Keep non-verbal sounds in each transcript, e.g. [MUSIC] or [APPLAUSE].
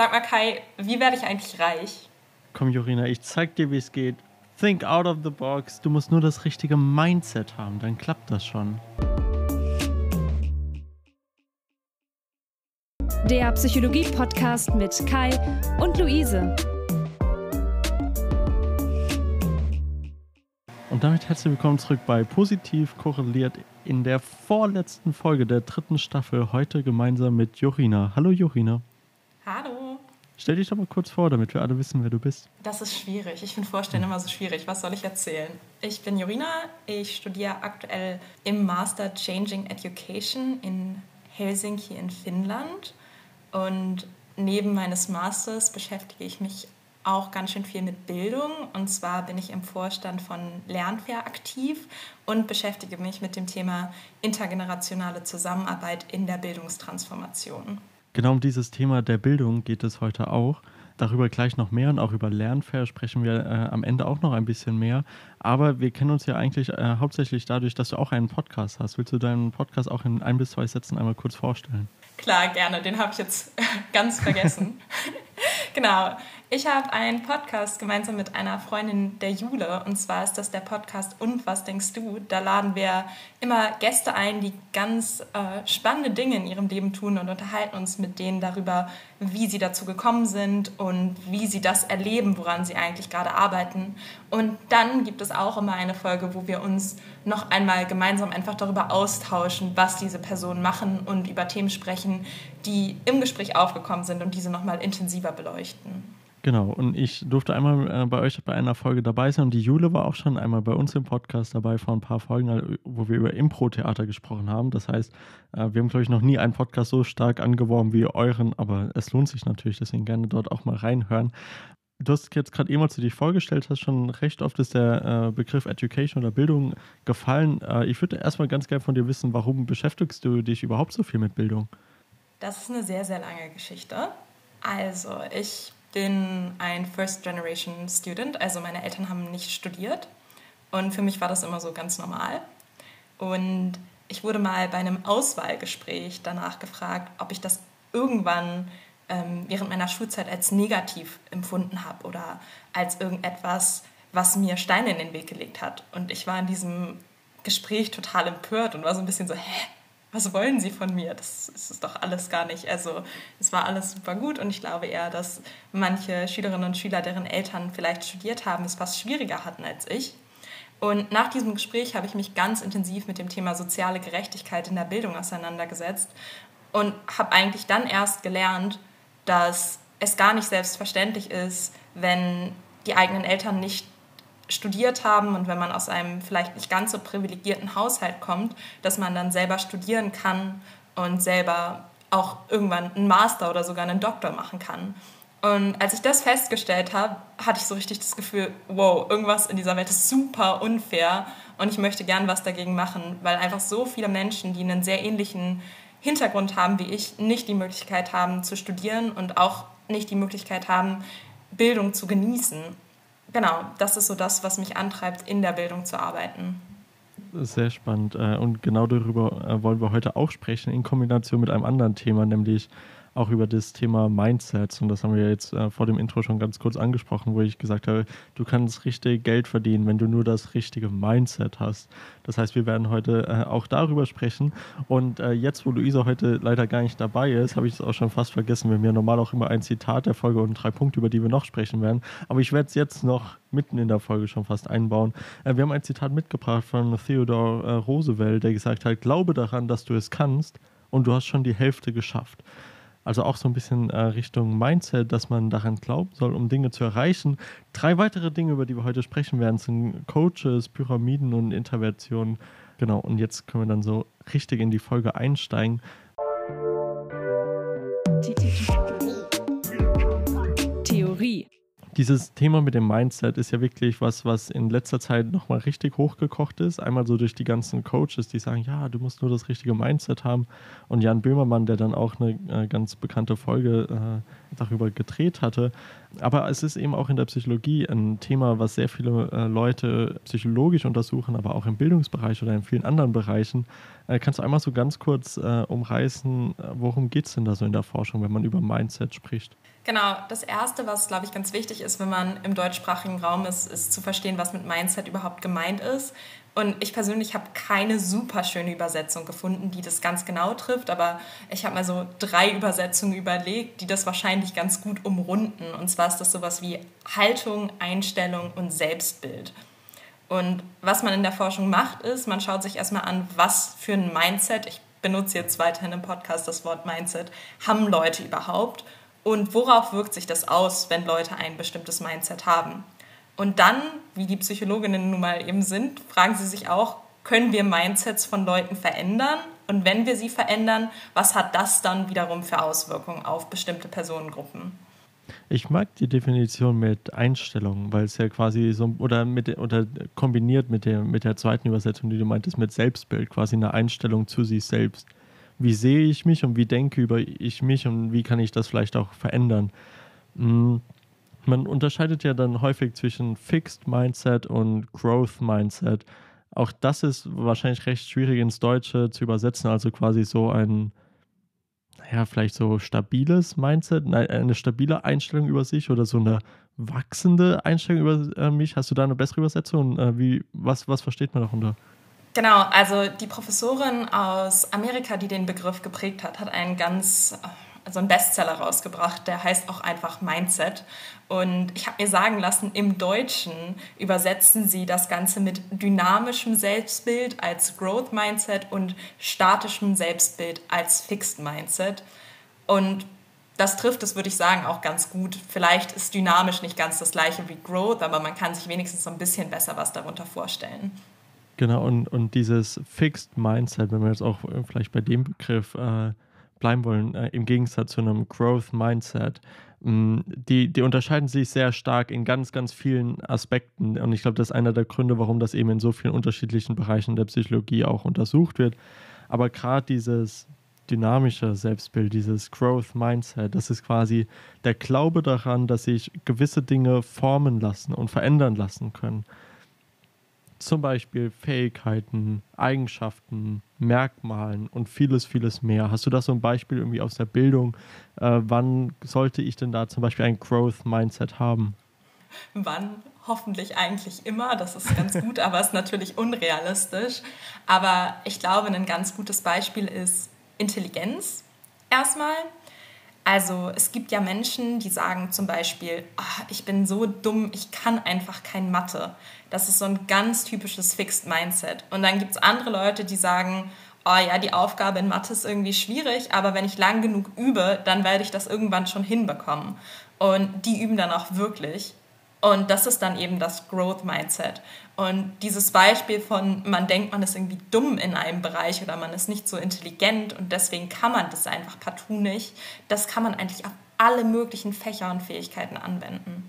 Sag mal, Kai, wie werde ich eigentlich reich? Komm, Jorina, ich zeig dir, wie es geht. Think out of the box. Du musst nur das richtige Mindset haben, dann klappt das schon. Der Psychologie-Podcast mit Kai und Luise. Und damit herzlich willkommen zurück bei Positiv korreliert in der vorletzten Folge der dritten Staffel. Heute gemeinsam mit Jorina. Hallo Jorina. Stell dich doch mal kurz vor, damit wir alle wissen, wer du bist. Das ist schwierig. Ich finde Vorstellen immer so schwierig. Was soll ich erzählen? Ich bin Jorina. Ich studiere aktuell im Master Changing Education in Helsinki in Finnland. Und neben meines Masters beschäftige ich mich auch ganz schön viel mit Bildung. Und zwar bin ich im Vorstand von Lernfair aktiv und beschäftige mich mit dem Thema intergenerationale Zusammenarbeit in der Bildungstransformation. Genau um dieses Thema der Bildung geht es heute auch. Darüber gleich noch mehr und auch über Lernfair sprechen wir äh, am Ende auch noch ein bisschen mehr. Aber wir kennen uns ja eigentlich äh, hauptsächlich dadurch, dass du auch einen Podcast hast. Willst du deinen Podcast auch in ein bis zwei Sätzen einmal kurz vorstellen? Klar, gerne. Den habe ich jetzt [LAUGHS] ganz vergessen. [LAUGHS] genau. Ich habe einen Podcast gemeinsam mit einer Freundin der Jule und zwar ist das der Podcast Und was denkst du? Da laden wir immer Gäste ein, die ganz äh, spannende Dinge in ihrem Leben tun und unterhalten uns mit denen darüber, wie sie dazu gekommen sind und wie sie das erleben, woran sie eigentlich gerade arbeiten. Und dann gibt es auch immer eine Folge, wo wir uns noch einmal gemeinsam einfach darüber austauschen, was diese Personen machen und über Themen sprechen, die im Gespräch aufgekommen sind und diese nochmal intensiver beleuchten. Genau, und ich durfte einmal äh, bei euch bei einer Folge dabei sein und die Jule war auch schon einmal bei uns im Podcast dabei vor ein paar Folgen, äh, wo wir über Impro-Theater gesprochen haben. Das heißt, äh, wir haben, glaube ich, noch nie einen Podcast so stark angeworben wie euren, aber es lohnt sich natürlich, deswegen gerne dort auch mal reinhören. Du hast jetzt gerade eben, als du dich vorgestellt hast, schon recht oft ist der Begriff Education oder Bildung gefallen. Ich würde erstmal ganz gerne von dir wissen, warum beschäftigst du dich überhaupt so viel mit Bildung? Das ist eine sehr, sehr lange Geschichte. Also, ich bin ein First Generation Student, also meine Eltern haben nicht studiert und für mich war das immer so ganz normal. Und ich wurde mal bei einem Auswahlgespräch danach gefragt, ob ich das irgendwann ähm, während meiner Schulzeit als negativ empfunden habe oder als irgendetwas, was mir Steine in den Weg gelegt hat. Und ich war in diesem Gespräch total empört und war so ein bisschen so, hä, was wollen Sie von mir? Das, ist doch alles gar nicht. Also es war alles super gut und ich glaube eher, dass manche Schülerinnen und Schüler, deren Eltern vielleicht studiert haben, es fast schwieriger hatten als ich. Und nach diesem Gespräch habe ich mich ganz intensiv mit dem Thema soziale Gerechtigkeit in der Bildung auseinandergesetzt und habe eigentlich dann erst gelernt, dass es gar nicht selbstverständlich ist, wenn die eigenen Eltern nicht studiert haben und wenn man aus einem vielleicht nicht ganz so privilegierten Haushalt kommt, dass man dann selber studieren kann und selber auch irgendwann einen Master oder sogar einen Doktor machen kann. Und als ich das festgestellt habe, hatte ich so richtig das Gefühl, wow, irgendwas in dieser Welt ist super unfair und ich möchte gern was dagegen machen, weil einfach so viele Menschen, die einen sehr ähnlichen Hintergrund haben wie ich, nicht die Möglichkeit haben zu studieren und auch nicht die Möglichkeit haben, Bildung zu genießen genau, das ist so das, was mich antreibt, in der Bildung zu arbeiten. Sehr spannend. Äh, und genau darüber äh, wollen wir heute auch sprechen, in Kombination mit einem anderen Thema, nämlich auch über das Thema Mindsets. Und das haben wir jetzt äh, vor dem Intro schon ganz kurz angesprochen, wo ich gesagt habe, du kannst richtig Geld verdienen, wenn du nur das richtige Mindset hast. Das heißt, wir werden heute äh, auch darüber sprechen. Und äh, jetzt, wo Luisa heute leider gar nicht dabei ist, habe ich es auch schon fast vergessen. Wir haben ja normal auch immer ein Zitat der Folge und drei Punkte, über die wir noch sprechen werden. Aber ich werde es jetzt noch mitten in der Folge schon fast einbauen. Äh, wir haben ein Zitat mitgebracht von Theodore äh, Roosevelt, der gesagt hat, glaube daran, dass du es kannst und du hast schon die Hälfte geschafft. Also auch so ein bisschen äh, Richtung Mindset, dass man daran glauben soll, um Dinge zu erreichen. Drei weitere Dinge, über die wir heute sprechen werden, sind Coaches, Pyramiden und Interventionen. Genau, und jetzt können wir dann so richtig in die Folge einsteigen. Dieses Thema mit dem Mindset ist ja wirklich was, was in letzter Zeit nochmal richtig hochgekocht ist. Einmal so durch die ganzen Coaches, die sagen, ja, du musst nur das richtige Mindset haben. Und Jan Böhmermann, der dann auch eine äh, ganz bekannte Folge äh, darüber gedreht hatte. Aber es ist eben auch in der Psychologie ein Thema, was sehr viele äh, Leute psychologisch untersuchen, aber auch im Bildungsbereich oder in vielen anderen Bereichen. Äh, kannst du einmal so ganz kurz äh, umreißen, äh, worum geht es denn da so in der Forschung, wenn man über Mindset spricht? Genau, das Erste, was, glaube ich, ganz wichtig ist, wenn man im deutschsprachigen Raum ist, ist zu verstehen, was mit Mindset überhaupt gemeint ist. Und ich persönlich habe keine super schöne Übersetzung gefunden, die das ganz genau trifft, aber ich habe mal so drei Übersetzungen überlegt, die das wahrscheinlich ganz gut umrunden. Und zwar ist das sowas wie Haltung, Einstellung und Selbstbild. Und was man in der Forschung macht, ist, man schaut sich erstmal an, was für ein Mindset, ich benutze jetzt weiterhin im Podcast das Wort Mindset, haben Leute überhaupt und worauf wirkt sich das aus, wenn Leute ein bestimmtes Mindset haben. Und dann, wie die Psychologinnen nun mal eben sind, fragen sie sich auch, können wir Mindsets von Leuten verändern? Und wenn wir sie verändern, was hat das dann wiederum für Auswirkungen auf bestimmte Personengruppen? Ich mag die Definition mit Einstellungen, weil es ja quasi so oder mit oder kombiniert mit der mit der zweiten Übersetzung, die du meintest, mit Selbstbild, quasi eine Einstellung zu sich selbst wie sehe ich mich und wie denke über ich mich und wie kann ich das vielleicht auch verändern. Mm, man unterscheidet ja dann häufig zwischen Fixed Mindset und Growth Mindset. Auch das ist wahrscheinlich recht schwierig ins Deutsche zu übersetzen, also quasi so ein, naja, vielleicht so stabiles Mindset, eine stabile Einstellung über sich oder so eine wachsende Einstellung über äh, mich. Hast du da eine bessere Übersetzung? Äh, wie, was, was versteht man darunter? Genau, also die Professorin aus Amerika, die den Begriff geprägt hat, hat einen ganz, also einen Bestseller rausgebracht, der heißt auch einfach Mindset. Und ich habe mir sagen lassen, im Deutschen übersetzen sie das Ganze mit dynamischem Selbstbild als Growth Mindset und statischem Selbstbild als Fixed Mindset. Und das trifft es, würde ich sagen, auch ganz gut. Vielleicht ist dynamisch nicht ganz das gleiche wie Growth, aber man kann sich wenigstens so ein bisschen besser was darunter vorstellen. Genau, und, und dieses Fixed Mindset, wenn wir jetzt auch vielleicht bei dem Begriff äh, bleiben wollen, äh, im Gegensatz zu einem Growth Mindset, mh, mm, die, die unterscheiden sich sehr stark in ganz, ganz vielen Aspekten. Und ich glaube, das ist einer der Gründe, warum das eben in so vielen unterschiedlichen Bereichen der Psychologie auch untersucht wird. Aber gerade dieses dynamische Selbstbild, dieses Growth Mindset, das ist quasi der Glaube daran, dass sich gewisse Dinge formen lassen und verändern lassen können zum Beispiel Fähigkeiten, Eigenschaften, Merkmalen und vieles, vieles mehr. Hast du da so ein Beispiel irgendwie aus der Bildung? Äh, wann sollte ich denn da zum Beispiel ein Growth Mindset haben? Wann? Hoffentlich eigentlich immer. Das ist ganz gut, aber ist natürlich unrealistisch. Aber ich glaube, ein ganz gutes Beispiel ist Intelligenz erstmal. Also es gibt ja Menschen, die sagen zum Beispiel, ach, ich bin so dumm, ich kann einfach kein Mathe. Das ist so ein ganz typisches Fixed Mindset. Und dann gibt es andere Leute, die sagen, oh ja, die Aufgabe in Mathe ist irgendwie schwierig, aber wenn ich lang genug übe, dann werde ich das irgendwann schon hinbekommen. Und die üben dann auch wirklich. Und das ist dann eben das Growth Mindset. Und dieses Beispiel von, man denkt, man ist irgendwie dumm in einem Bereich oder man ist nicht so intelligent und deswegen kann man das einfach partout nicht, das kann man eigentlich auf alle möglichen Fächer und Fähigkeiten anwenden.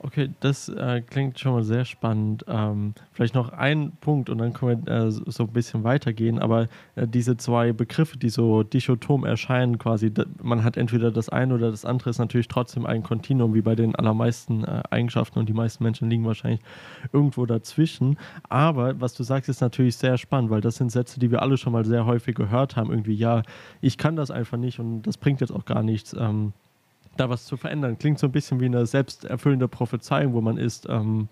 Okay, das äh, klingt schon mal sehr spannend. Ähm, vielleicht noch ein Punkt und dann können wir äh, so ein bisschen weitergehen. Aber äh, diese zwei Begriffe, die so dichotom erscheinen, quasi, man hat entweder das eine oder das andere, ist natürlich trotzdem ein Kontinuum, wie bei den allermeisten äh, Eigenschaften und die meisten Menschen liegen wahrscheinlich irgendwo dazwischen. Aber was du sagst, ist natürlich sehr spannend, weil das sind Sätze, die wir alle schon mal sehr häufig gehört haben. Irgendwie, ja, ich kann das einfach nicht und das bringt jetzt auch gar nichts. Ähm, da was zu verändern. Klingt so ein bisschen wie eine selbsterfüllende Prophezeiung, wo man ist, ähm,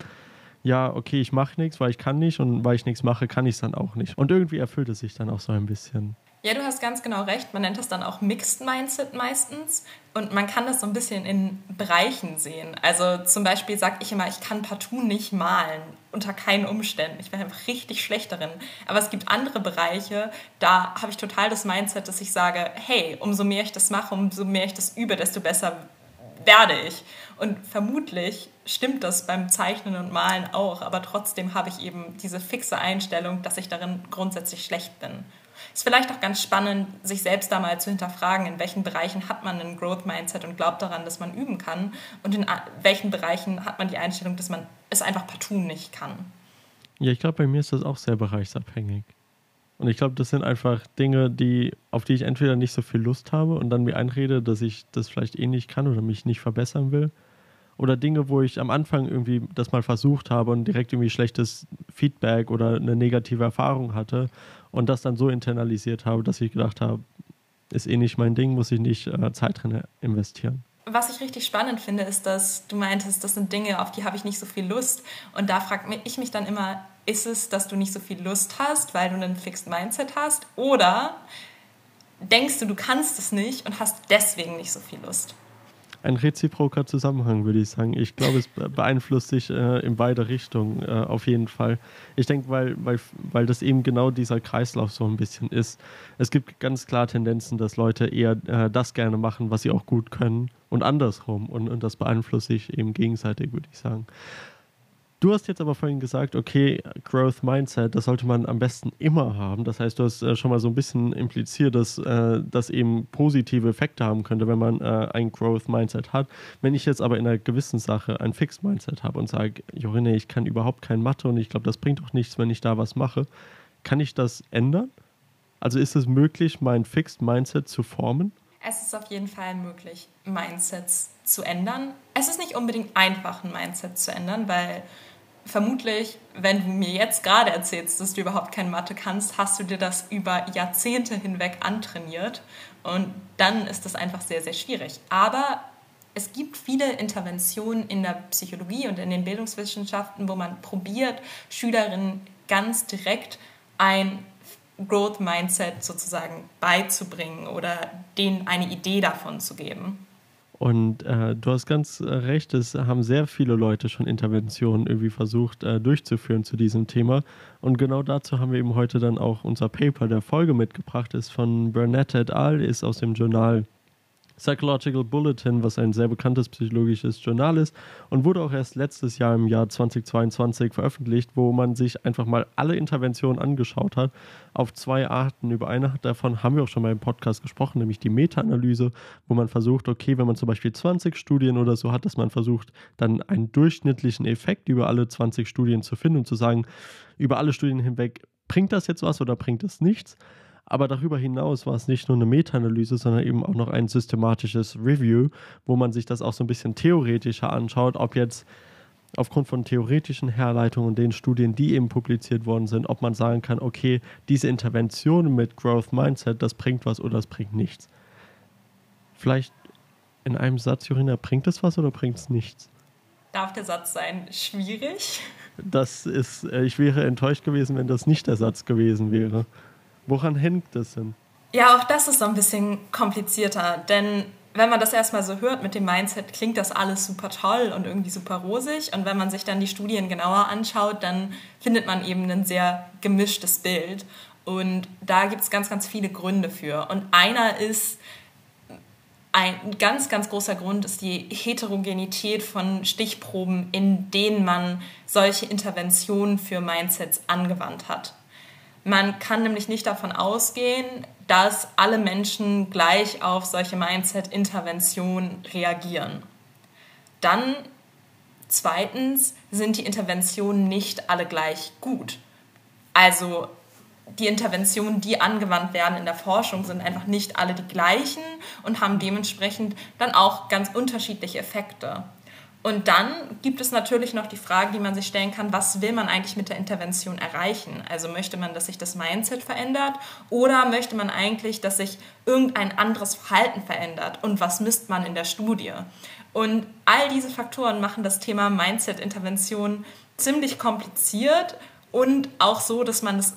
ja, okay, ich mache nichts, weil ich kann nicht und weil ich nichts mache, kann ich es dann auch nicht. Und irgendwie erfüllt es sich dann auch so ein bisschen. Ja, du hast ganz genau recht. Man nennt das dann auch Mixed Mindset meistens. Und man kann das so ein bisschen in Bereichen sehen. Also zum Beispiel sage ich immer, ich kann partout nicht malen. Unter keinen Umständen. Ich bin einfach richtig schlecht darin. Aber es gibt andere Bereiche, da habe ich total das Mindset, dass ich sage, hey, umso mehr ich das mache, umso mehr ich das übe, desto besser werde ich. Und vermutlich stimmt das beim Zeichnen und Malen auch, aber trotzdem habe ich eben diese fixe Einstellung, dass ich darin grundsätzlich schlecht bin. Ist vielleicht auch ganz spannend, sich selbst da mal zu hinterfragen, in welchen Bereichen hat man ein Growth Mindset und glaubt daran, dass man üben kann und in welchen Bereichen hat man die Einstellung, dass man es einfach partout nicht kann. Ja, ich glaube, bei mir ist das auch sehr bereichsabhängig. Und ich glaube, das sind einfach Dinge, die, auf die ich entweder nicht so viel Lust habe und dann mir einrede, dass ich das vielleicht eh nicht kann oder mich nicht verbessern will. Oder Dinge, wo ich am Anfang irgendwie das mal versucht habe und direkt irgendwie schlechtes Feedback oder eine negative Erfahrung hatte und das dann so internalisiert habe, dass ich gedacht habe, ist eh nicht mein Ding, muss ich nicht äh, Zeit drin investieren. Was ich richtig spannend finde, ist, dass du meintest, das sind Dinge, auf die habe ich nicht so viel Lust. Und da frage ich mich dann immer, ist es, dass du nicht so viel Lust hast, weil du einen Fixed Mindset hast? Oder denkst du, du kannst es nicht und hast deswegen nicht so viel Lust? Ein reziproker Zusammenhang, würde ich sagen. Ich glaube, es beeinflusst sich äh, in beide Richtungen äh, auf jeden Fall. Ich denke, weil, weil, weil das eben genau dieser Kreislauf so ein bisschen ist. Es gibt ganz klar Tendenzen, dass Leute eher äh, das gerne machen, was sie auch gut können und andersrum. Und, und das beeinflusst sich eben gegenseitig, würde ich sagen. Du hast jetzt aber vorhin gesagt, okay, Growth Mindset, das sollte man am besten immer haben. Das heißt, du hast äh, schon mal so ein bisschen impliziert, dass äh, das eben positive Effekte haben könnte, wenn man äh, ein Growth Mindset hat. Wenn ich jetzt aber in einer gewissen Sache ein Fixed Mindset habe und sage, Jorine, ich kann überhaupt kein Mathe und ich glaube, das bringt doch nichts, wenn ich da was mache, kann ich das ändern? Also ist es möglich, mein Fixed Mindset zu formen? Es ist auf jeden Fall möglich, Mindsets zu ändern. Es ist nicht unbedingt einfach, ein Mindset zu ändern, weil vermutlich, wenn du mir jetzt gerade erzählst, dass du überhaupt kein Mathe kannst, hast du dir das über Jahrzehnte hinweg antrainiert und dann ist das einfach sehr, sehr schwierig. Aber es gibt viele Interventionen in der Psychologie und in den Bildungswissenschaften, wo man probiert, Schülerinnen ganz direkt ein Growth Mindset sozusagen beizubringen oder denen eine Idee davon zu geben. Und äh, du hast ganz äh, recht, es haben sehr viele Leute schon Interventionen irgendwie versucht äh, durchzuführen zu diesem Thema. Und genau dazu haben wir eben heute dann auch unser Paper der Folge mitgebracht, ist von Burnett et al., ist aus dem Journal Psychological Bulletin, was ein sehr bekanntes psychologisches Journal ist und wurde auch erst letztes Jahr im Jahr 2022 veröffentlicht, wo man sich einfach mal alle Interventionen angeschaut hat auf zwei Arten. Über eine davon haben wir auch schon mal im Podcast gesprochen, nämlich die Meta-Analyse, wo man versucht, okay, wenn man zum Beispiel 20 Studien oder so hat, dass man versucht, dann einen durchschnittlichen Effekt über alle 20 Studien zu finden und zu sagen, über alle Studien hinweg, bringt das jetzt was oder bringt es nichts? Aber darüber hinaus war es nicht nur eine Meta-Analyse, sondern eben auch noch ein systematisches Review, wo man sich das auch so ein bisschen theoretischer anschaut, ob jetzt aufgrund von theoretischen Herleitungen und den Studien, die eben publiziert worden sind, ob man sagen kann, okay, diese Intervention mit Growth Mindset, das bringt was oder das bringt nichts. Vielleicht in einem Satz, Jorina, bringt es was oder bringt es nichts? Darf der Satz sein schwierig? Das ist, äh, ich wäre enttäuscht gewesen, wenn das nicht der Satz gewesen wäre. Woran hängt das denn? Ja, auch das ist so ein bisschen komplizierter, denn wenn man das erstmal so hört mit dem Mindset, klingt das alles super toll und irgendwie super rosig. Und wenn man sich dann die Studien genauer anschaut, dann findet man eben ein sehr gemischtes Bild. Und da gibt es ganz, ganz viele Gründe für. Und einer ist, ein ganz, ganz großer Grund ist die Heterogenität von Stichproben, in denen man solche Interventionen für Mindsets angewandt hat. Man kann nämlich nicht davon ausgehen, dass alle Menschen gleich auf solche Mindset-Interventionen reagieren. Dann zweitens sind die Interventionen nicht alle gleich gut. Also die Interventionen, die angewandt werden in der Forschung, sind einfach nicht alle die gleichen und haben dementsprechend dann auch ganz unterschiedliche Effekte. Und dann gibt es natürlich noch die Frage, die man sich stellen kann, was will man eigentlich mit der Intervention erreichen? Also möchte man, dass sich das Mindset verändert oder möchte man eigentlich, dass sich irgendein anderes Verhalten verändert? Und was misst man in der Studie? Und all diese Faktoren machen das Thema Mindset-Intervention ziemlich kompliziert und auch so, dass man es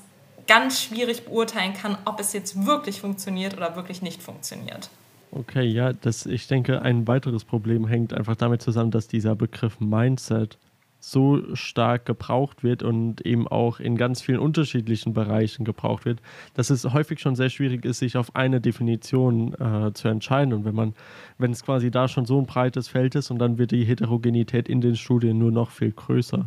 ganz schwierig beurteilen kann, ob es jetzt wirklich funktioniert oder wirklich nicht funktioniert. Okay, ja, das, ich denke, ein weiteres Problem hängt einfach damit zusammen, dass dieser Begriff Mindset so stark gebraucht wird und eben auch in ganz vielen unterschiedlichen Bereichen gebraucht wird, dass es häufig schon sehr schwierig ist, sich auf eine Definition äh, zu entscheiden. Und wenn man, wenn es quasi da schon so ein breites Feld ist und dann wird die Heterogenität in den Studien nur noch viel größer.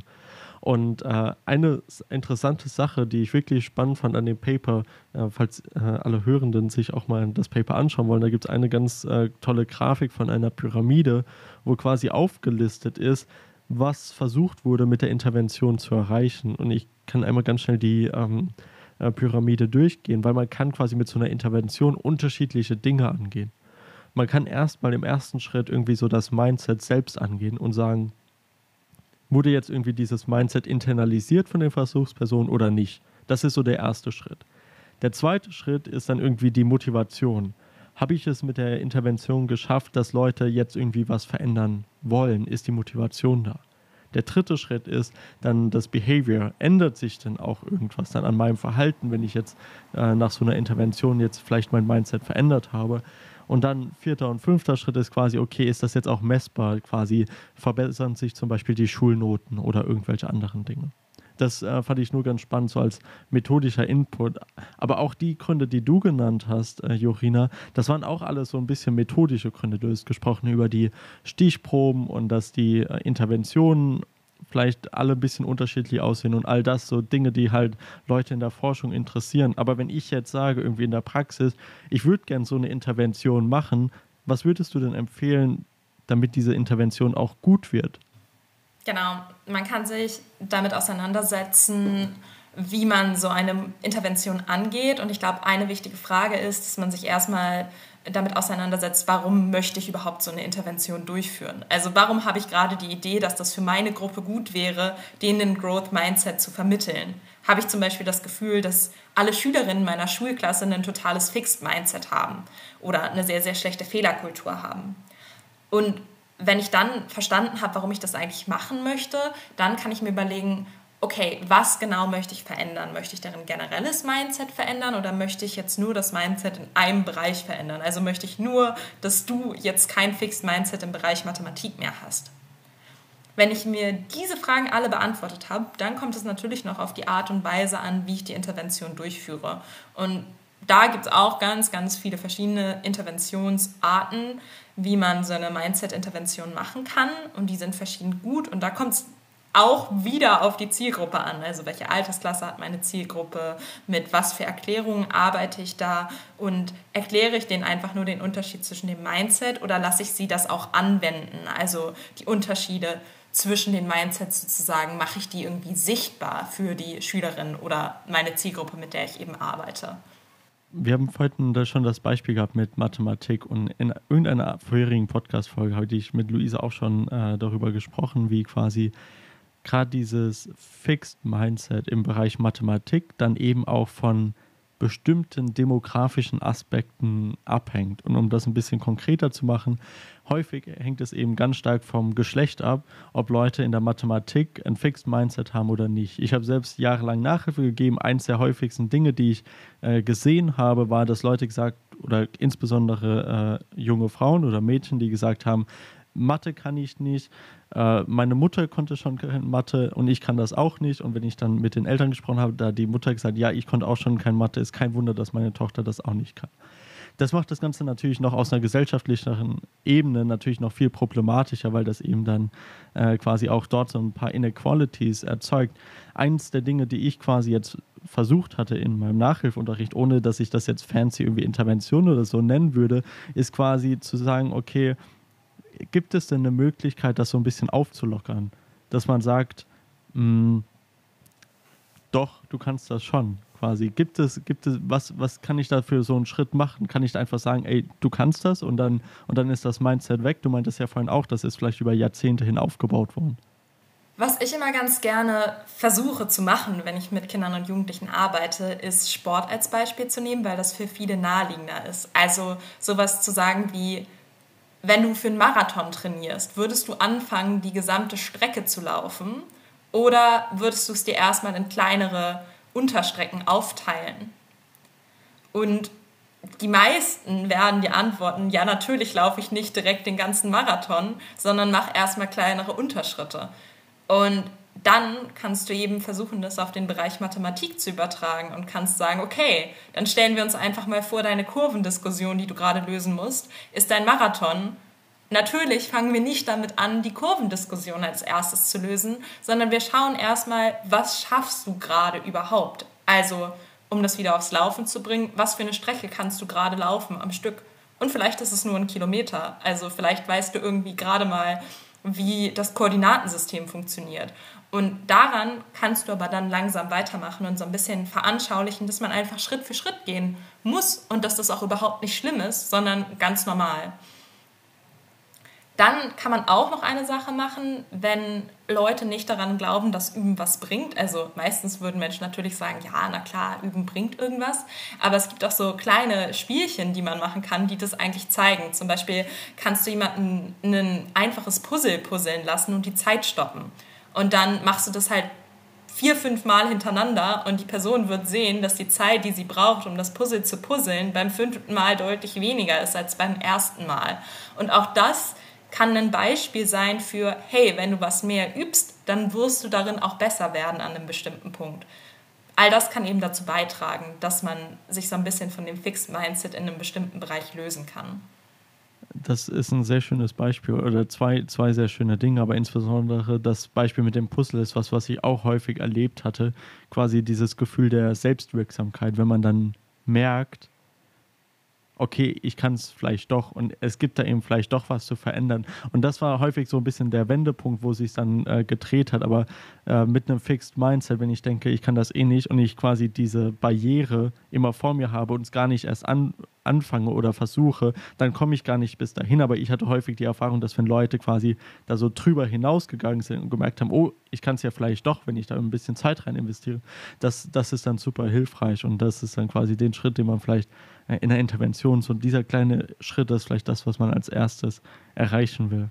Und äh, eine interessante Sache, die ich wirklich spannend fand an dem Paper, äh, falls äh, alle Hörenden sich auch mal das Paper anschauen wollen, da gibt es eine ganz äh, tolle Grafik von einer Pyramide, wo quasi aufgelistet ist, was versucht wurde mit der Intervention zu erreichen. Und ich kann einmal ganz schnell die ähm, äh, Pyramide durchgehen, weil man kann quasi mit so einer Intervention unterschiedliche Dinge angehen. Man kann erstmal im ersten Schritt irgendwie so das Mindset selbst angehen und sagen, wurde jetzt irgendwie dieses Mindset internalisiert von den Versuchspersonen oder nicht? Das ist so der erste Schritt. Der zweite Schritt ist dann irgendwie die Motivation. habe ich es mit der Intervention geschafft, dass Leute jetzt irgendwie was verändern wollen? Ist die Motivation da? Der dritte Schritt ist dann das Behavior. Ändert sich denn auch irgendwas dann an meinem Verhalten, wenn ich jetzt äh, nach so einer Intervention jetzt vielleicht mein Mindset verändert habe? Und dann vierter und fünfter Schritt ist quasi, okay, ist das jetzt auch messbar? Quasi verbessern sich zum Beispiel die Schulnoten oder irgendwelche anderen Dinge. Das äh, fand ich nur ganz spannend, so als methodischer Input. Aber auch die Gründe, die du genannt hast, äh, Jorina, das waren auch alles so ein bisschen methodische Gründe. Du hast gesprochen über die Stichproben und dass die äh, Interventionen vielleicht alle ein bisschen unterschiedlich aussehen und all das so Dinge, die halt Leute in der Forschung interessieren. Aber wenn ich jetzt sage, irgendwie in der Praxis, ich würde gerne so eine Intervention machen, was würdest du denn empfehlen, damit diese Intervention auch gut wird? Genau, man kann sich damit auseinandersetzen, wie man so eine Intervention angeht. Und ich glaube, eine wichtige Frage ist, dass man sich erstmal damit auseinandersetzt, warum möchte ich überhaupt so eine Intervention durchführen? Also warum habe ich gerade die Idee, dass das für meine Gruppe gut wäre, denen Growth Mindset zu vermitteln? Habe ich zum Beispiel das Gefühl, dass alle Schülerinnen meiner Schulklasse ein totales Fixed Mindset haben oder eine sehr, sehr schlechte Fehlerkultur haben? Und wenn ich dann verstanden habe, warum ich das eigentlich machen möchte, dann kann ich mir überlegen, okay, was genau möchte ich verändern? Möchte ich deren generelles Mindset verändern oder möchte ich jetzt nur das Mindset in einem Bereich verändern? Also möchte ich nur, dass du jetzt kein Fixed Mindset im Bereich Mathematik mehr hast? Wenn ich mir diese Fragen alle beantwortet habe, dann kommt es natürlich noch auf die Art und Weise an, wie ich die Intervention durchführe. Und da gibt es auch ganz, ganz viele verschiedene Interventionsarten wie man so eine Mindset-Intervention machen kann. Und die sind verschieden gut. Und da kommt es auch wieder auf die Zielgruppe an. Also welche Altersklasse hat meine Zielgruppe, mit was für Erklärungen arbeite ich da und erkläre ich denen einfach nur den Unterschied zwischen dem Mindset oder lasse ich sie das auch anwenden? Also die Unterschiede zwischen den Mindsets sozusagen, mache ich die irgendwie sichtbar für die Schülerin oder meine Zielgruppe, mit der ich eben arbeite wir haben da schon das Beispiel gehabt mit Mathematik und in irgendeiner vorherigen Podcast-Folge habe ich mit Luise auch schon äh, darüber gesprochen, wie quasi gerade dieses Fixed Mindset im Bereich Mathematik dann eben auch von bestimmten demografischen Aspekten abhängt. Und um das ein bisschen konkreter zu machen, häufig hängt es eben ganz stark vom Geschlecht ab, ob Leute in der Mathematik ein Fixed Mindset haben oder nicht. Ich habe selbst jahrelang Nachhilfe gegeben. Eins der häufigsten Dinge, die ich äh, gesehen habe, war, dass Leute gesagt, oder insbesondere äh, junge Frauen oder Mädchen, die gesagt haben, Mathe kann ich nicht. Äh, meine Mutter konnte schon kein Mathe und ich kann das auch nicht. Und wenn ich dann mit den Eltern gesprochen habe, da die Mutter gesagt, ja, ich konnte auch schon kein Mathe, ist kein Wunder, dass meine Tochter das auch nicht kann. Das macht das Ganze natürlich noch aus einer gesellschaftlichen Ebene natürlich noch viel problematischer, weil das eben dann äh, quasi auch dort so ein paar Inequalities erzeugt. Eins der Dinge, die ich quasi jetzt versucht hatte in meinem Nachhilfunterricht, ohne dass ich das jetzt fancy irgendwie Intervention oder so nennen würde, ist quasi zu sagen, okay, gibt es denn eine Möglichkeit, das so ein bisschen aufzulockern? Dass man sagt, mh, hm, doch, du kannst das schon quasi. Gibt es, gibt es, was, was kann ich da für so einen Schritt machen? Kann ich da einfach sagen, ey, du kannst das und dann, und dann ist das Mindset weg? Du meintest ja vorhin auch, das ist vielleicht über Jahrzehnte hin aufgebaut worden. Was ich immer ganz gerne versuche zu machen, wenn ich mit Kindern und Jugendlichen arbeite, ist Sport als Beispiel zu nehmen, weil das für viele naheliegender ist. Also sowas zu sagen wie, wenn du für einen Marathon trainierst, würdest du anfangen, die gesamte Strecke zu laufen oder würdest du es dir erstmal in kleinere Unterstrecken aufteilen? Und die meisten werden die antworten, ja, natürlich laufe ich nicht direkt den ganzen Marathon, sondern mache erstmal kleinere Unterschritte. Und dann kannst du eben versuchen, das auf den Bereich Mathematik zu übertragen und kannst sagen, okay, dann stellen wir uns einfach mal vor, deine Kurvendiskussion, die du gerade lösen musst, ist dein Marathon. Natürlich fangen wir nicht damit an, die Kurvendiskussion als erstes zu lösen, sondern wir schauen erstmal, was schaffst du gerade überhaupt? Also, um das wieder aufs Laufen zu bringen, was für eine Strecke kannst du gerade laufen am Stück? Und vielleicht ist es nur ein Kilometer. Also vielleicht weißt du irgendwie gerade mal, wie das Koordinatensystem funktioniert. Und daran kannst du aber dann langsam weitermachen und so ein bisschen veranschaulichen, dass man einfach Schritt für Schritt gehen muss und dass das auch überhaupt nicht schlimm ist, sondern ganz normal. Dann kann man auch noch eine Sache machen, wenn Leute nicht daran glauben, dass Üben was bringt. Also meistens würden Menschen natürlich sagen, ja, na klar, Üben bringt irgendwas. Aber es gibt auch so kleine Spielchen, die man machen kann, die das eigentlich zeigen. Zum Beispiel kannst du jemanden ein einfaches Puzzle puzzeln lassen und die Zeit stoppen. Und dann machst du das halt vier, fünf Mal hintereinander und die Person wird sehen, dass die Zeit, die sie braucht, um das Puzzle zu puzzeln, beim fünften Mal deutlich weniger ist als beim ersten Mal. Und auch das kann ein Beispiel sein für, hey, wenn du was mehr übst, dann wirst du darin auch besser werden an einem bestimmten Punkt. All das kann eben dazu beitragen, dass man sich so ein bisschen von dem Fixed Mindset in einem bestimmten Bereich lösen kann. Das ist ein sehr schönes Beispiel oder zwei, zwei sehr schöne Dinge, aber insbesondere das Beispiel mit dem Puzzle ist was, was ich auch häufig erlebt hatte. Quasi dieses Gefühl der Selbstwirksamkeit, wenn man dann merkt, okay, ich kann es vielleicht doch und es gibt da eben vielleicht doch was zu verändern. Und das war häufig so ein bisschen der Wendepunkt, wo sich dann äh, gedreht hat. Aber äh, mit einem Fixed Mindset, wenn ich denke, ich kann das eh nicht und ich quasi diese Barriere immer vor mir habe und es gar nicht erst an, anfange oder versuche, dann komme ich gar nicht bis dahin. Aber ich hatte häufig die Erfahrung, dass wenn Leute quasi da so drüber hinausgegangen sind und gemerkt haben, oh, ich kann es ja vielleicht doch, wenn ich da ein bisschen Zeit rein investiere, das, das ist dann super hilfreich und das ist dann quasi den Schritt, den man vielleicht äh, in der Intervention, so dieser kleine Schritt ist vielleicht das, was man als erstes erreichen will.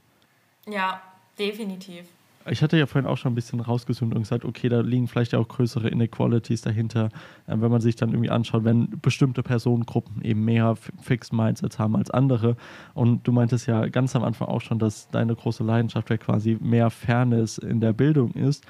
Ja, definitiv. Ich hatte ja vorhin auch schon ein bisschen rausgezoomt und gesagt, okay, da liegen vielleicht auch größere Inequalities dahinter, äh, wenn man sich dann irgendwie anschaut, wenn bestimmte Personengruppen eben mehr Fixed Mindsets haben als andere. Und du meintest ja ganz am Anfang auch schon, dass deine große Leidenschaft ja quasi mehr Fairness in der Bildung ist.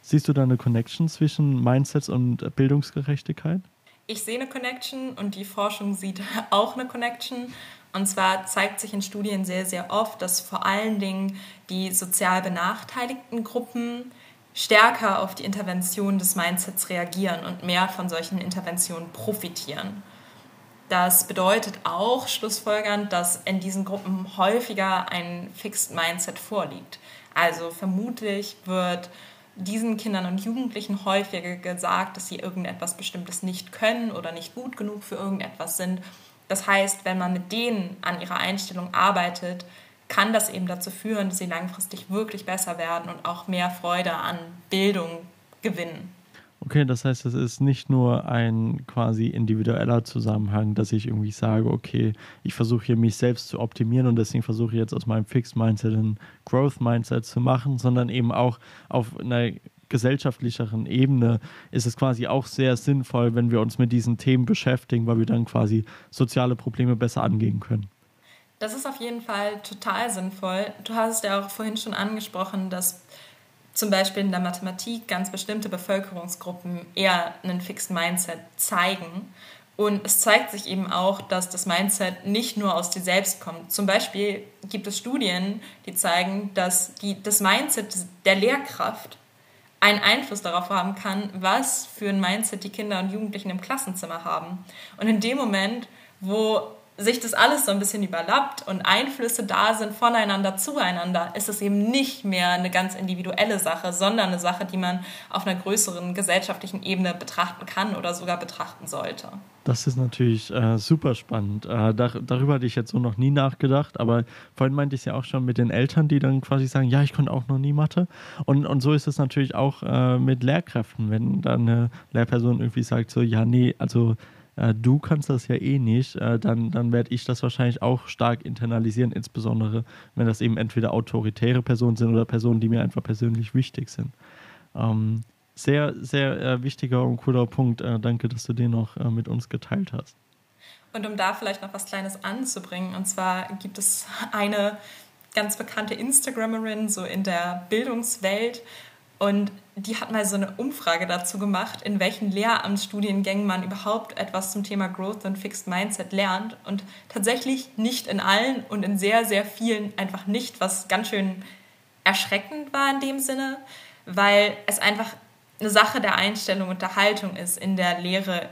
Siehst du da eine Connection zwischen Mindsets und Bildungsgerechtigkeit? Ich sehe eine Connection und die Forschung sieht [LAUGHS] auch eine Connection. Und zwar zeigt sich in Studien sehr, sehr oft, dass vor allen Dingen die sozial benachteiligten Gruppen stärker auf die Intervention des Mindsets reagieren und mehr von solchen Interventionen profitieren. Das bedeutet auch schlussfolgernd, dass in diesen Gruppen häufiger ein Fixed Mindset vorliegt. Also vermutlich wird diesen Kindern und Jugendlichen häufiger gesagt, dass sie irgendetwas Bestimmtes nicht können oder nicht gut genug für irgendetwas sind das heißt, wenn man mit denen an ihrer Einstellung arbeitet, kann das eben dazu führen, dass sie langfristig wirklich besser werden und auch mehr Freude an Bildung gewinnen. Okay, das heißt, es ist nicht nur ein quasi individueller Zusammenhang, dass ich irgendwie sage, okay, ich versuche hier mich selbst zu optimieren und deswegen versuche ich jetzt aus meinem Fixed Mindset ein Growth Mindset zu machen, sondern eben auch auf einer gesellschaftlicheren Ebene ist es quasi auch sehr sinnvoll, wenn wir uns mit diesen Themen beschäftigen, weil wir dann quasi soziale Probleme besser angehen können. Das ist auf jeden Fall total sinnvoll. Du hast es ja auch vorhin schon angesprochen, dass zum Beispiel in der Mathematik ganz bestimmte Bevölkerungsgruppen eher einen Fixed Mindset zeigen. Und es zeigt sich eben auch, dass das Mindset nicht nur aus dir selbst kommt. Zum Beispiel gibt es Studien, die zeigen, dass die, das Mindset der Lehrkraft einen Einfluss darauf haben kann, was für ein Mindset die Kinder und Jugendlichen im Klassenzimmer haben. Und in dem Moment, wo sich das alles so ein bisschen überlappt und Einflüsse da sind voneinander zueinander, ist es eben nicht mehr eine ganz individuelle Sache, sondern eine Sache, die man auf einer größeren gesellschaftlichen Ebene betrachten kann oder sogar betrachten sollte. Das ist natürlich äh, super spannend. Äh, dar darüber hatte ich jetzt so noch nie nachgedacht, aber vorhin meinte ich es ja auch schon mit den Eltern, die dann quasi sagen, ja, ich konnte auch noch nie Mathe. Und, und so ist es natürlich auch äh, mit Lehrkräften, wenn dann eine Lehrperson irgendwie sagt, so, ja, nee, also äh, du kannst das ja eh nicht, äh, dann, dann werde ich das wahrscheinlich auch stark internalisieren, insbesondere wenn das eben entweder autoritäre Personen sind oder Personen, die mir einfach persönlich wichtig sind. Ähm, sehr, sehr äh, wichtiger und cooler Punkt. Äh, danke, dass du den noch äh, mit uns geteilt hast. Und um da vielleicht noch was Kleines anzubringen, und zwar gibt es eine ganz bekannte Instagramerin so in der Bildungswelt und die hat mal so eine Umfrage dazu gemacht, in welchen Lehramtsstudiengängen man überhaupt etwas zum Thema Growth und Fixed Mindset lernt. Und tatsächlich nicht in allen und in sehr, sehr vielen einfach nicht, was ganz schön erschreckend war in dem Sinne, weil es einfach eine Sache der Einstellung und der Haltung ist in der Lehre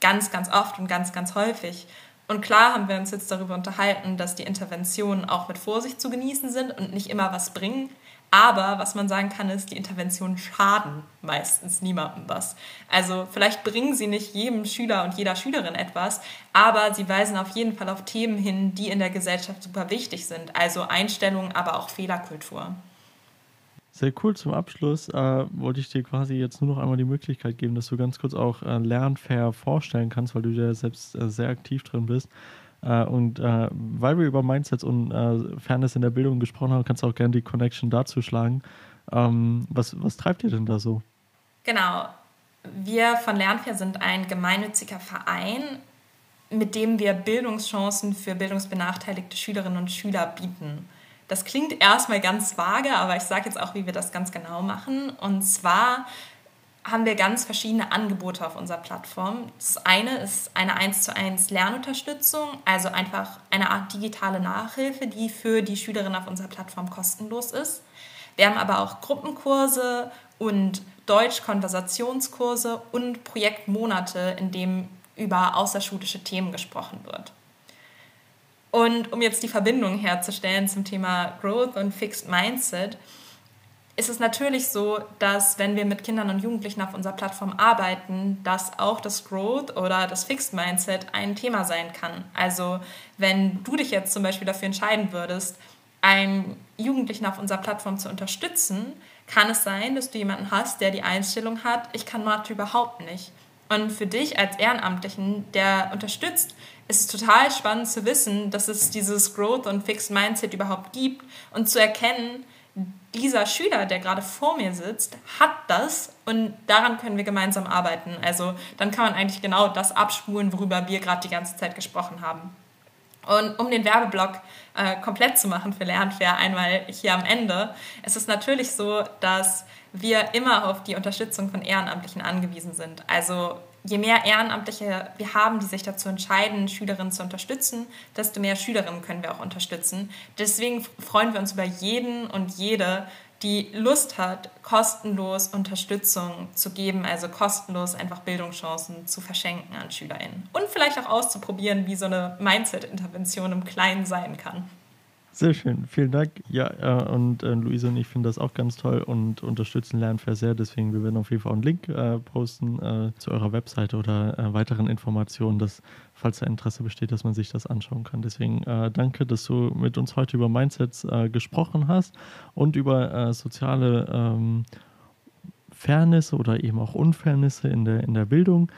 ganz, ganz oft und ganz, ganz häufig. Und klar haben wir uns jetzt darüber unterhalten, dass die Interventionen auch mit Vorsicht zu genießen sind und nicht immer was bringen. Aber was man sagen kann, ist, die Interventionen schaden meistens niemandem was. Also vielleicht bringen sie nicht jedem Schüler und jeder Schülerin etwas, aber sie weisen auf jeden Fall auf Themen hin, die in der Gesellschaft super wichtig sind. Also Einstellungen, aber auch Fehlerkultur. Sehr cool. Zum Abschluss äh, wollte ich dir quasi jetzt nur noch einmal die Möglichkeit geben, dass du ganz kurz auch äh, Lernfair vorstellen kannst, weil du ja selbst äh, sehr aktiv drin bist. Äh, und äh, weil wir über Mindsets und äh, Fairness in der Bildung gesprochen haben, kannst du auch gerne die Connection dazu schlagen. Ähm, was, was treibt ihr denn da so? Genau. Wir von Lernfair sind ein gemeinnütziger Verein, mit dem wir Bildungschancen für bildungsbenachteiligte Schülerinnen und Schüler bieten. Das klingt erstmal ganz vage, aber ich sage jetzt auch, wie wir das ganz genau machen. Und zwar haben wir ganz verschiedene Angebote auf unserer Plattform. Das eine ist eine 1 zu 1 Lernunterstützung, also einfach eine Art digitale Nachhilfe, die für die Schülerinnen auf unserer Plattform kostenlos ist. Wir haben aber auch Gruppenkurse und Deutsch-Konversationskurse und Projektmonate, in denen über außerschulische Themen gesprochen wird. Und um jetzt die Verbindung herzustellen zum Thema Growth und Fixed Mindset, ist es natürlich so, dass wenn wir mit Kindern und Jugendlichen auf unserer Plattform arbeiten, dass auch das Growth oder das Fixed Mindset ein Thema sein kann. Also wenn du dich jetzt zum Beispiel dafür entscheiden würdest, einen Jugendlichen auf unserer Plattform zu unterstützen, kann es sein, dass du jemanden hast, der die Einstellung hat, ich kann Mathe überhaupt nicht. Und für dich als Ehrenamtlichen, der unterstützt, ist es total spannend zu wissen, dass es dieses Growth und Fixed Mindset überhaupt gibt und zu erkennen, dieser Schüler, der gerade vor mir sitzt, hat das und daran können wir gemeinsam arbeiten. Also dann kann man eigentlich genau das abspulen, worüber wir gerade die ganze Zeit gesprochen haben. Und um den Werbeblock äh, komplett zu machen für Lernfair, einmal hier am Ende, ist es natürlich so, dass wir immer auf die Unterstützung von Ehrenamtlichen angewiesen sind. Also je mehr Ehrenamtliche wir haben, die sich dazu entscheiden, Schülerinnen zu unterstützen, desto mehr Schülerinnen können wir auch unterstützen. Deswegen freuen wir uns über jeden und jede, die Lust hat, kostenlos Unterstützung zu geben, also kostenlos einfach Bildungschancen zu verschenken an SchülerInnen. Und vielleicht auch auszuprobieren, wie so eine Mindset-Intervention im Kleinen sein kann. Sehr schön, vielen Dank. Ja, äh, und äh, Luise und ich finden das auch ganz toll und unterstützen Lernfair sehr. Deswegen, wir werden auf jeden Fall einen Link äh, posten äh, zu eurer Webseite oder äh, weiteren Informationen, dass, falls da Interesse besteht, dass man sich das anschauen kann. Deswegen äh, danke, dass du mit uns heute über Mindsets gesprochen hast und über soziale ähm, Fairness oder eben auch Unfairnisse in der, in der Bildung.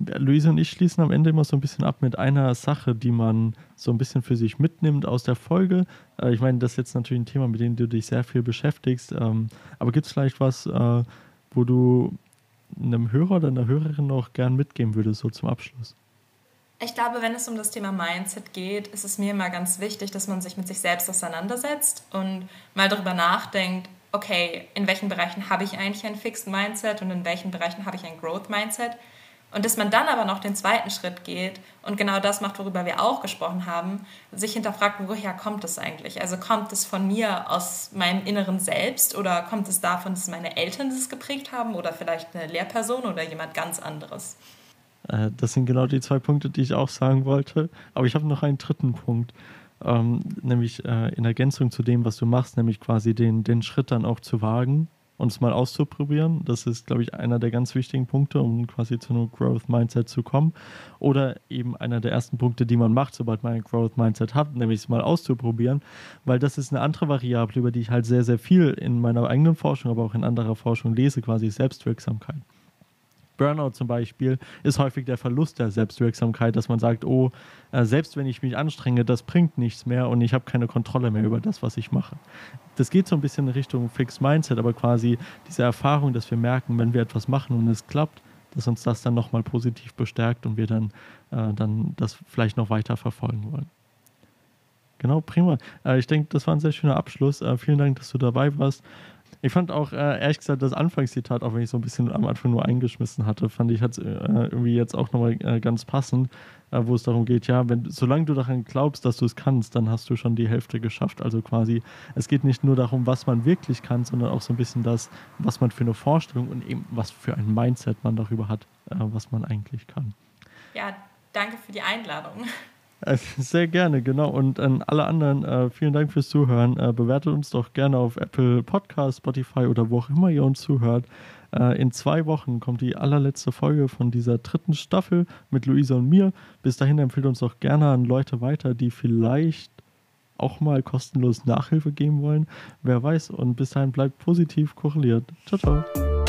Luise und ich schließen am Ende immer so ein bisschen ab mit einer Sache, die man so ein bisschen für sich mitnimmt aus der Folge. Äh, ich meine, das ist jetzt natürlich ein Thema, mit dem du dich sehr viel beschäftigst. Ähm, aber gibt es vielleicht was, äh, wo du einem Hörer oder einer Hörerin noch gern mitgeben würdest, so zum Abschluss? Ich glaube, wenn es um das Thema Mindset geht, ist es mir immer ganz wichtig, dass man sich mit sich selbst auseinandersetzt und mal darüber nachdenkt, okay, in welchen Bereichen habe ich eigentlich ein Fixed Mindset und in welchen Bereichen habe ich ein Growth Mindset? Und dass man dann aber noch den zweiten Schritt geht und genau das macht, worüber wir auch gesprochen haben, sich hinterfragt, woher kommt es eigentlich? Also kommt es von mir aus meinem inneren Selbst oder kommt es davon, dass meine Eltern das geprägt haben oder vielleicht eine Lehrperson oder jemand ganz anderes? Äh, das sind genau die zwei Punkte, die ich auch sagen wollte. Aber ich habe noch einen dritten Punkt, ähm, nämlich äh, in Ergänzung zu dem, was du machst, nämlich quasi den, den Schritt dann auch zu wagen und es mal auszuprobieren. Das ist, glaube ich, einer der ganz wichtigen Punkte, um quasi zu einem Growth Mindset zu kommen. Oder eben einer der ersten Punkte, die man macht, sobald man ein Growth Mindset hat, nämlich es mal auszuprobieren, weil das ist eine andere Variable, über die ich halt sehr, sehr viel in meiner eigenen Forschung, aber auch in anderer Forschung lese, quasi Selbstwirksamkeit. Burnout zum Beispiel ist häufig der Verlust der Selbstwirksamkeit, dass man sagt, oh, äh, selbst wenn ich mich anstrenge, das bringt nichts mehr und ich habe keine Kontrolle mehr über das, was ich mache. Das geht so ein bisschen in Richtung Fixed Mindset, aber quasi diese Erfahrung, dass wir merken, wenn wir etwas machen und es klappt, dass uns das dann nochmal positiv bestärkt und wir dann, äh, dann das vielleicht noch weiter verfolgen wollen. Genau, prima. Äh, ich denke, das war ein sehr schöner Abschluss. Äh, vielen Dank, dass du dabei warst. Ich fand auch, äh, ehrlich gesagt, das Anfangszitat, auch wenn ich so ein bisschen am Anfang nur eingeschmissen hatte, fand ich hat äh, irgendwie jetzt auch nochmal äh, ganz passend, wo es darum geht, ja, wenn, solange du daran glaubst, dass du es kannst, dann hast du schon die Hälfte geschafft. Also quasi, es geht nicht nur darum, was man wirklich kann, sondern auch so ein bisschen das, was man für eine Vorstellung und eben was für ein Mindset man darüber hat, was man eigentlich kann. Ja, danke für die Einladung. Äh, sehr gerne, genau. Und an alle anderen, äh, vielen Dank fürs Zuhören. Äh, bewertet uns doch gerne auf Apple Podcast, Spotify oder wo auch immer ihr uns zuhört. Äh, in zwei Wochen kommt die allerletzte Folge von dieser dritten Staffel mit Luisa und mir. Bis dahin empfiehlt uns doch gerne an Leute weiter, die vielleicht auch mal kostenlos Nachhilfe geben wollen. Wer weiß. Und bis dahin bleibt positiv korreliert. Ciao, ciao.